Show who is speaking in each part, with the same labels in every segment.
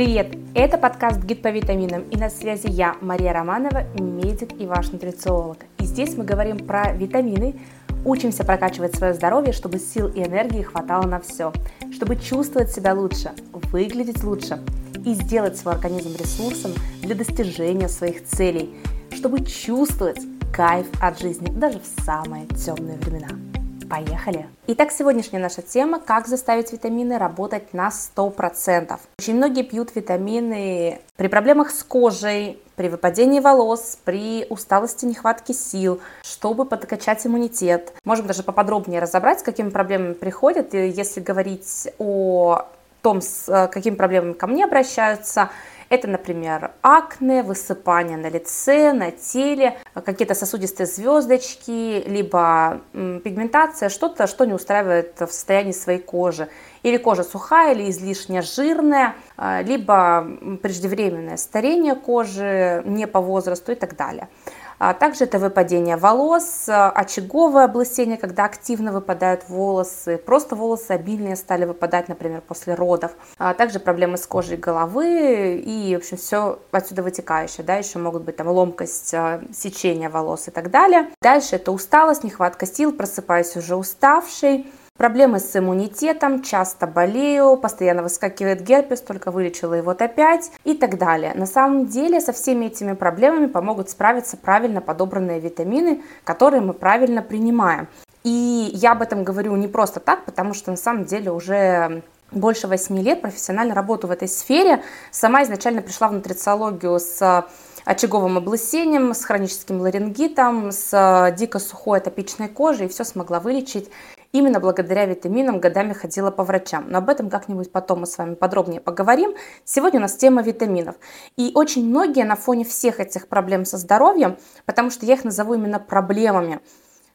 Speaker 1: Привет! Это подкаст «Гид по витаминам» и на связи я, Мария Романова, медик и ваш нутрициолог. И здесь мы говорим про витамины, учимся прокачивать свое здоровье, чтобы сил и энергии хватало на все, чтобы чувствовать себя лучше, выглядеть лучше и сделать свой организм ресурсом для достижения своих целей, чтобы чувствовать кайф от жизни даже в самые темные времена. Поехали! Итак, сегодняшняя наша тема – как заставить витамины работать на 100%. Очень многие пьют витамины при проблемах с кожей, при выпадении волос, при усталости, нехватке сил, чтобы подкачать иммунитет. Можем даже поподробнее разобрать, с какими проблемами приходят. Если говорить о том, с э, какими проблемами ко мне обращаются, это, например, акне, высыпание на лице, на теле, какие-то сосудистые звездочки, либо пигментация, что-то, что не устраивает в состоянии своей кожи. Или кожа сухая, или излишне жирная, а, либо преждевременное старение кожи не по возрасту и так далее. А также это выпадение волос, очаговое облысение, когда активно выпадают волосы, просто волосы обильные стали выпадать, например, после родов. А также проблемы с кожей головы и, в общем, все отсюда вытекающее. Да, еще могут быть там ломкость, а, сечение волос и так далее. Дальше это усталость, нехватка сил, просыпаюсь уже уставший, Проблемы с иммунитетом, часто болею, постоянно выскакивает герпес, только вылечила его опять и так далее. На самом деле со всеми этими проблемами помогут справиться правильно подобранные витамины, которые мы правильно принимаем. И я об этом говорю не просто так, потому что на самом деле уже больше 8 лет профессионально работаю в этой сфере. Сама изначально пришла в нутрициологию с очаговым облысением, с хроническим ларингитом, с дико сухой атопичной кожей, и все смогла вылечить. Именно благодаря витаминам годами ходила по врачам. Но об этом как-нибудь потом мы с вами подробнее поговорим. Сегодня у нас тема витаминов. И очень многие на фоне всех этих проблем со здоровьем, потому что я их назову именно проблемами,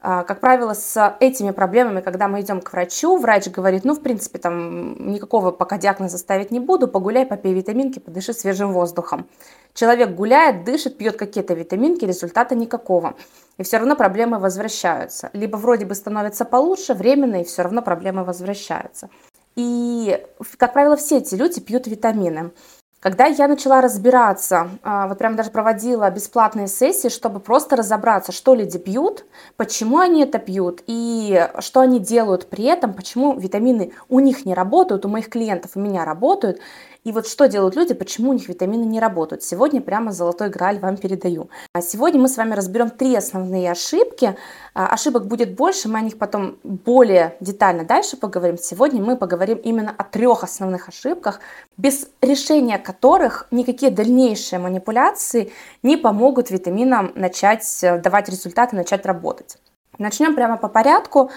Speaker 1: как правило, с этими проблемами, когда мы идем к врачу, врач говорит, ну, в принципе, там никакого пока диагноза ставить не буду, погуляй, попей витаминки, подыши свежим воздухом. Человек гуляет, дышит, пьет какие-то витаминки, результата никакого. И все равно проблемы возвращаются. Либо вроде бы становится получше, временно, и все равно проблемы возвращаются. И, как правило, все эти люди пьют витамины. Когда я начала разбираться, а, вот прям даже проводила бесплатные сессии, чтобы просто разобраться, что люди пьют, почему они это пьют и что они делают при этом, почему витамины у них не работают, у моих клиентов у меня работают, и вот что делают люди, почему у них витамины не работают. Сегодня прямо золотой граль вам передаю. А сегодня мы с вами разберем три основные ошибки. А, ошибок будет больше, мы о них потом более детально дальше поговорим. Сегодня мы поговорим именно о трех основных ошибках, без решения которых никакие дальнейшие манипуляции не помогут витаминам начать э, давать результаты, начать работать. Начнем прямо по порядку.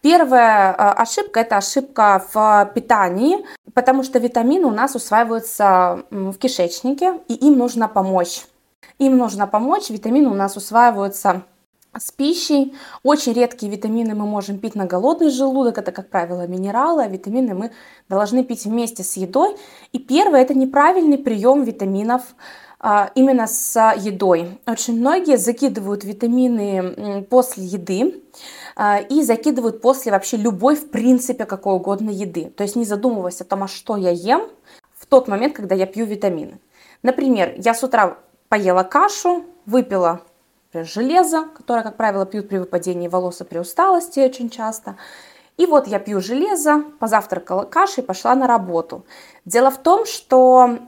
Speaker 1: Первая э, ошибка – это ошибка в питании, потому что витамины у нас усваиваются в кишечнике, и им нужно помочь. Им нужно помочь, витамины у нас усваиваются с пищей. Очень редкие витамины мы можем пить на голодный желудок, это, как правило, минералы, а витамины мы должны пить вместе с едой. И первое – это неправильный прием витаминов именно с едой. Очень многие закидывают витамины после еды, а, и закидывают после вообще любой, в принципе, какой угодно еды. То есть не задумываясь о том, а что я ем в тот момент, когда я пью витамины. Например, я с утра поела кашу, выпила например, железо, которое, как правило, пьют при выпадении волос и при усталости очень часто. И вот я пью железо, позавтракала кашей, пошла на работу. Дело в том, что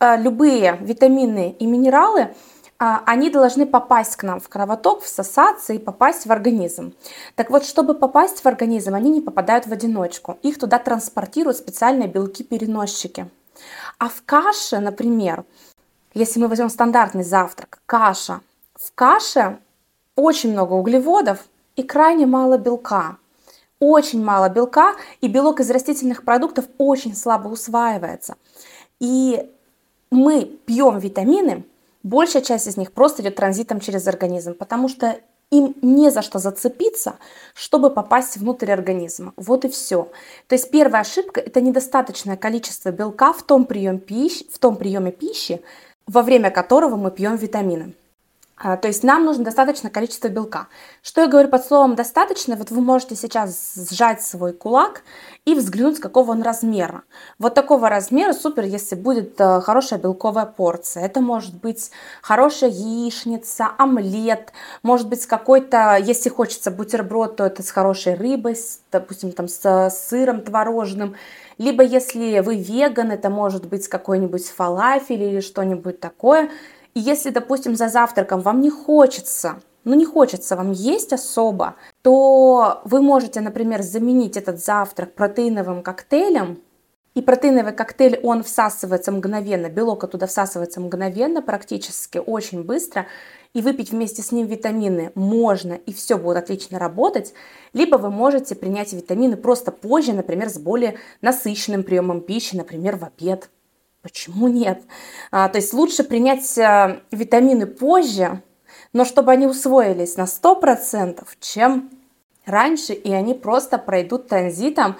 Speaker 1: любые витамины и минералы – а, они должны попасть к нам в кровоток, всосаться и попасть в организм. Так вот, чтобы попасть в организм, они не попадают в одиночку. Их туда транспортируют специальные белки-переносчики. А в каше, например, если мы возьмем стандартный завтрак, каша, в каше очень много углеводов и крайне мало белка. Очень мало белка, и белок из растительных продуктов очень слабо усваивается. И мы пьем витамины, большая часть из них просто идет транзитом через организм, потому что им не за что зацепиться, чтобы попасть внутрь организма. Вот и все. То есть первая ошибка – это недостаточное количество белка в том, прием пищи, в том приеме пищи, во время которого мы пьем витамины. А, то есть нам нужно достаточное количество белка. Что я говорю под словом достаточно? Вот вы можете сейчас сжать свой кулак и взглянуть, какого он размера. Вот такого размера супер, если будет э, хорошая белковая порция. Это может быть хорошая яичница, омлет, может быть какой-то, если хочется бутерброд, то это с хорошей рыбой, с, допустим, там с сыром творожным. Либо если вы веган, это может быть какой-нибудь фалафель или что-нибудь такое – и если, допустим, за завтраком вам не хочется, ну не хочется вам есть особо, то вы можете, например, заменить этот завтрак протеиновым коктейлем, и протеиновый коктейль, он всасывается мгновенно, белок оттуда всасывается мгновенно, практически очень быстро, и выпить вместе с ним витамины можно, и все будет отлично работать. Либо вы можете принять витамины просто позже, например, с более насыщенным приемом пищи, например, в обед. Почему нет? А, то есть лучше принять а, витамины позже, но чтобы они усвоились на 100%, чем раньше, и они просто пройдут транзитом.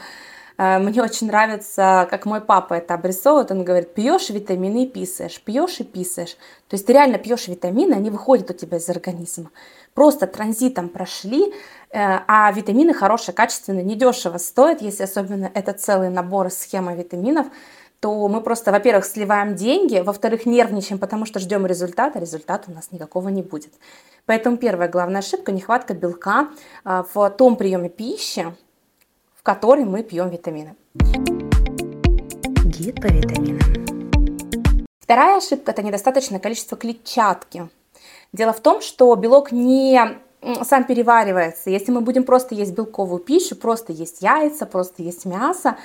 Speaker 1: А, мне очень нравится, как мой папа это обрисовывает. Он говорит, пьешь витамины и писаешь, пьешь и писаешь. То есть ты реально пьешь витамины, они выходят у тебя из организма. Просто транзитом прошли, э, а витамины хорошие, качественные, недешево стоят, если особенно это целый набор схема витаминов – то мы просто, во-первых, сливаем деньги, во-вторых, нервничаем, потому что ждем результата, результата у нас никакого не будет. Поэтому первая главная ошибка – нехватка белка а, в том приеме пищи, в который мы пьем витамины. Гид по витаминам. Вторая ошибка – это недостаточное количество клетчатки. Дело в том, что белок не сам переваривается. Если мы будем просто есть белковую пищу, просто есть яйца, просто есть мясо,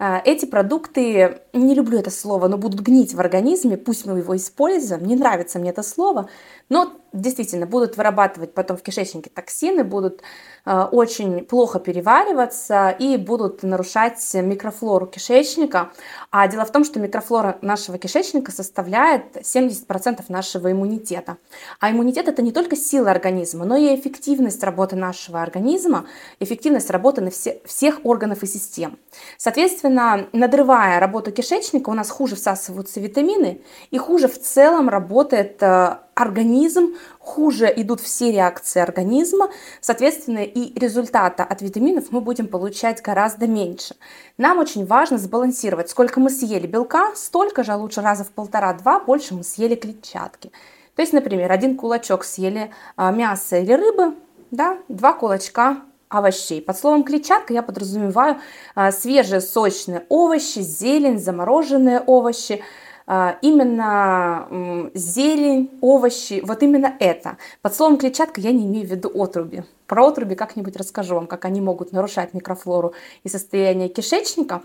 Speaker 1: эти продукты, не люблю это слово, но будут гнить в организме, пусть мы его используем, не нравится мне это слово, но действительно будут вырабатывать потом в кишечнике токсины, будут э, очень плохо перевариваться и будут нарушать микрофлору кишечника. А дело в том, что микрофлора нашего кишечника составляет 70% нашего иммунитета. А иммунитет это не только сила организма, но и эффективность работы нашего организма, эффективность работы на все, всех органов и систем. Соответственно, надрывая работу кишечника, у нас хуже всасываются витамины и хуже в целом работает э, организм, хуже идут все реакции организма, соответственно, и результата от витаминов мы будем получать гораздо меньше. Нам очень важно сбалансировать, сколько мы съели белка, столько же, а лучше раза в полтора-два больше мы съели клетчатки. То есть, например, один кулачок съели а, мясо или рыбы, да, два кулачка овощей. Под словом клетчатка я подразумеваю а, свежие сочные овощи, зелень, замороженные овощи, именно зелень, овощи, вот именно это. Под словом клетчатка я не имею в виду отруби. Про отруби как-нибудь расскажу вам, как они могут нарушать микрофлору и состояние кишечника.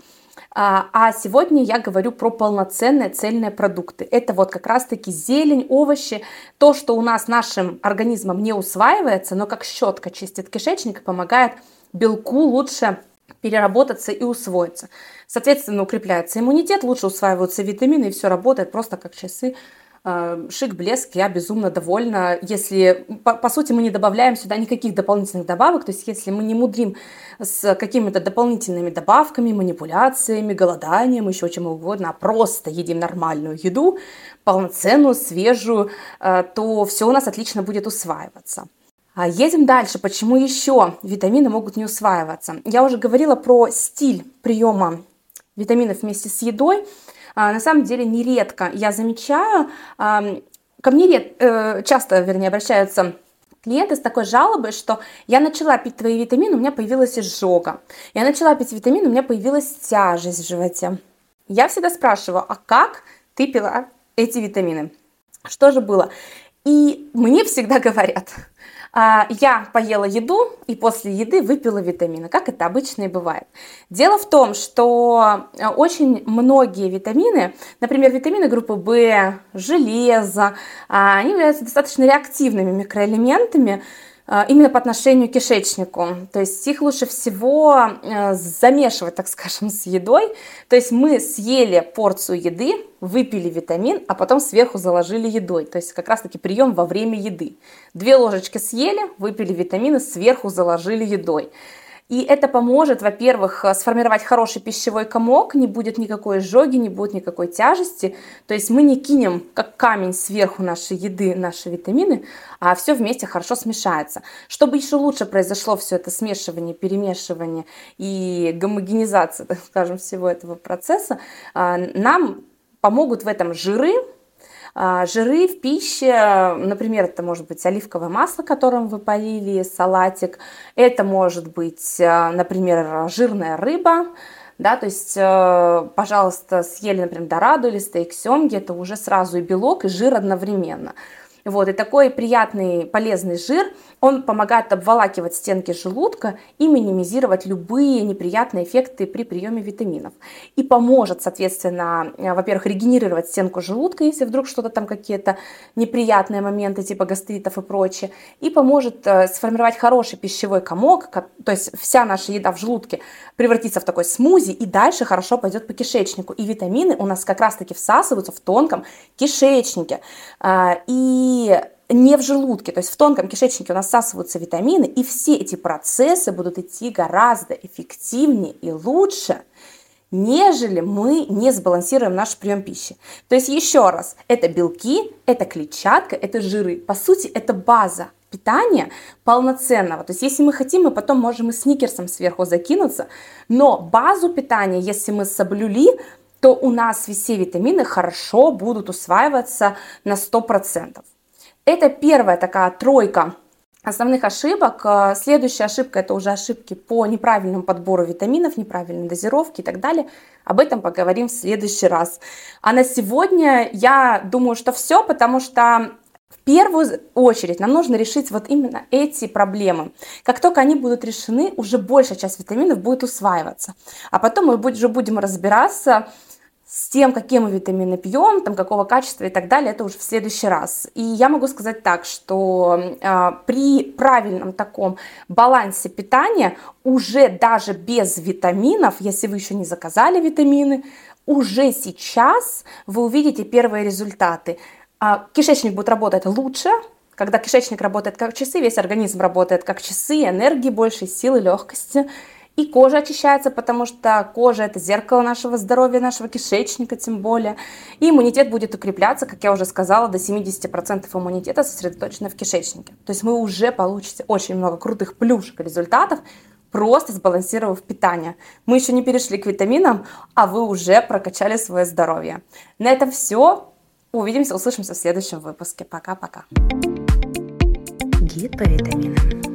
Speaker 1: А, а сегодня я говорю про полноценные цельные продукты. Это вот как раз-таки зелень, овощи, то, что у нас нашим организмом не усваивается, но как щетка чистит кишечник и помогает белку лучше переработаться и усвоиться. Соответственно, укрепляется иммунитет, лучше усваиваются витамины, и все работает просто как часы. А, шик, блеск, я безумно довольна. Если, по, по сути, мы не добавляем сюда никаких дополнительных добавок, то есть если мы не мудрим с какими-то дополнительными добавками, манипуляциями, голоданием, еще чем угодно, а просто едим нормальную еду, полноценную, свежую, а, то все у нас отлично будет усваиваться. А, едем дальше. Почему еще витамины могут не усваиваться? Я уже говорила про стиль приема витаминов вместе с едой. А, на самом деле нередко я замечаю, ко мне ред, э, часто, вернее, обращаются клиенты с такой жалобой, что я начала пить твои витамины, у меня появилась изжога. Я начала пить витамины, у меня появилась тяжесть в животе. Я всегда спрашиваю, а как ты пила эти витамины? Что же было? И мне всегда говорят, я поела еду и после еды выпила витамины, как это обычно и бывает. Дело в том, что э, очень многие витамины, например, витамины группы В, железо, а, они являются достаточно реактивными микроэлементами, а, именно по отношению к кишечнику. То есть их лучше всего э, замешивать, так скажем, с едой. То есть мы съели порцию еды, выпили витамин, а потом сверху заложили едой. То есть как раз-таки прием во время еды. Две ложечки съели, выпили витамины, сверху заложили едой. И это поможет, во-первых, э, сформировать хороший пищевой комок, не будет никакой изжоги, не будет никакой тяжести. То есть мы не кинем, как камень сверху нашей еды, наши витамины, а все вместе хорошо смешается. Чтобы еще лучше произошло все это смешивание, перемешивание и гомогенизация, так скажем, всего этого процесса, а, нам помогут в этом жиры, жиры в пище, например, это может быть оливковое масло, которым вы полили салатик, это может быть, а, например, жирная рыба, да, то есть, э, пожалуйста, съели, например, дораду или стейк семги, это уже сразу и белок, и жир одновременно. Вот, и такой приятный, полезный жир, он помогает обволакивать стенки желудка и минимизировать любые неприятные эффекты при приеме витаминов. И поможет, соответственно, э, во-первых, регенерировать стенку желудка, если вдруг что-то там какие-то неприятные моменты типа гастритов и прочее. И поможет э, сформировать хороший пищевой комок, то есть вся наша еда в желудке превратится в такой смузи и дальше хорошо пойдет по кишечнику. И витамины у нас как раз-таки всасываются в тонком кишечнике. А, не в желудке, то есть в тонком кишечнике у нас всасываются витамины, и все эти процессы будут идти гораздо эффективнее и лучше, нежели мы не сбалансируем наш прием пищи. То есть еще раз, это белки, это клетчатка, это жиры. По сути, это база питания полноценного. То есть если мы хотим, мы потом можем и сникерсом сверху закинуться, но базу питания, если мы соблюли, то у нас все витамины хорошо будут усваиваться на 100%. Это первая такая тройка основных ошибок. Э, следующая ошибка это уже ошибки по неправильному подбору витаминов, неправильной дозировке и так далее. Об этом поговорим в следующий раз. А на сегодня я думаю, что все, потому что в первую очередь нам нужно решить вот именно эти проблемы. Как только они будут решены, уже большая часть витаминов будет усваиваться. А потом мы уже будем разбираться с тем, какие мы витамины пьем, там, какого качества и так далее, это уже в следующий раз. И я могу сказать так, что э, при правильном таком балансе питания уже даже без витаминов, если вы еще не заказали витамины, уже сейчас вы увидите первые результаты. Э, кишечник будет работать лучше, когда кишечник работает как часы, весь организм работает как часы, энергии больше, силы, легкости – и кожа очищается, потому что кожа это зеркало нашего здоровья, нашего кишечника тем более. И иммунитет будет укрепляться, как я уже сказала, до 70% иммунитета сосредоточено в кишечнике. То есть вы уже получите очень много крутых плюшек результатов, просто сбалансировав питание. Мы еще не перешли к витаминам, а вы уже прокачали свое здоровье. На этом все. Увидимся, услышимся в следующем выпуске. Пока-пока. Гид по витаминам.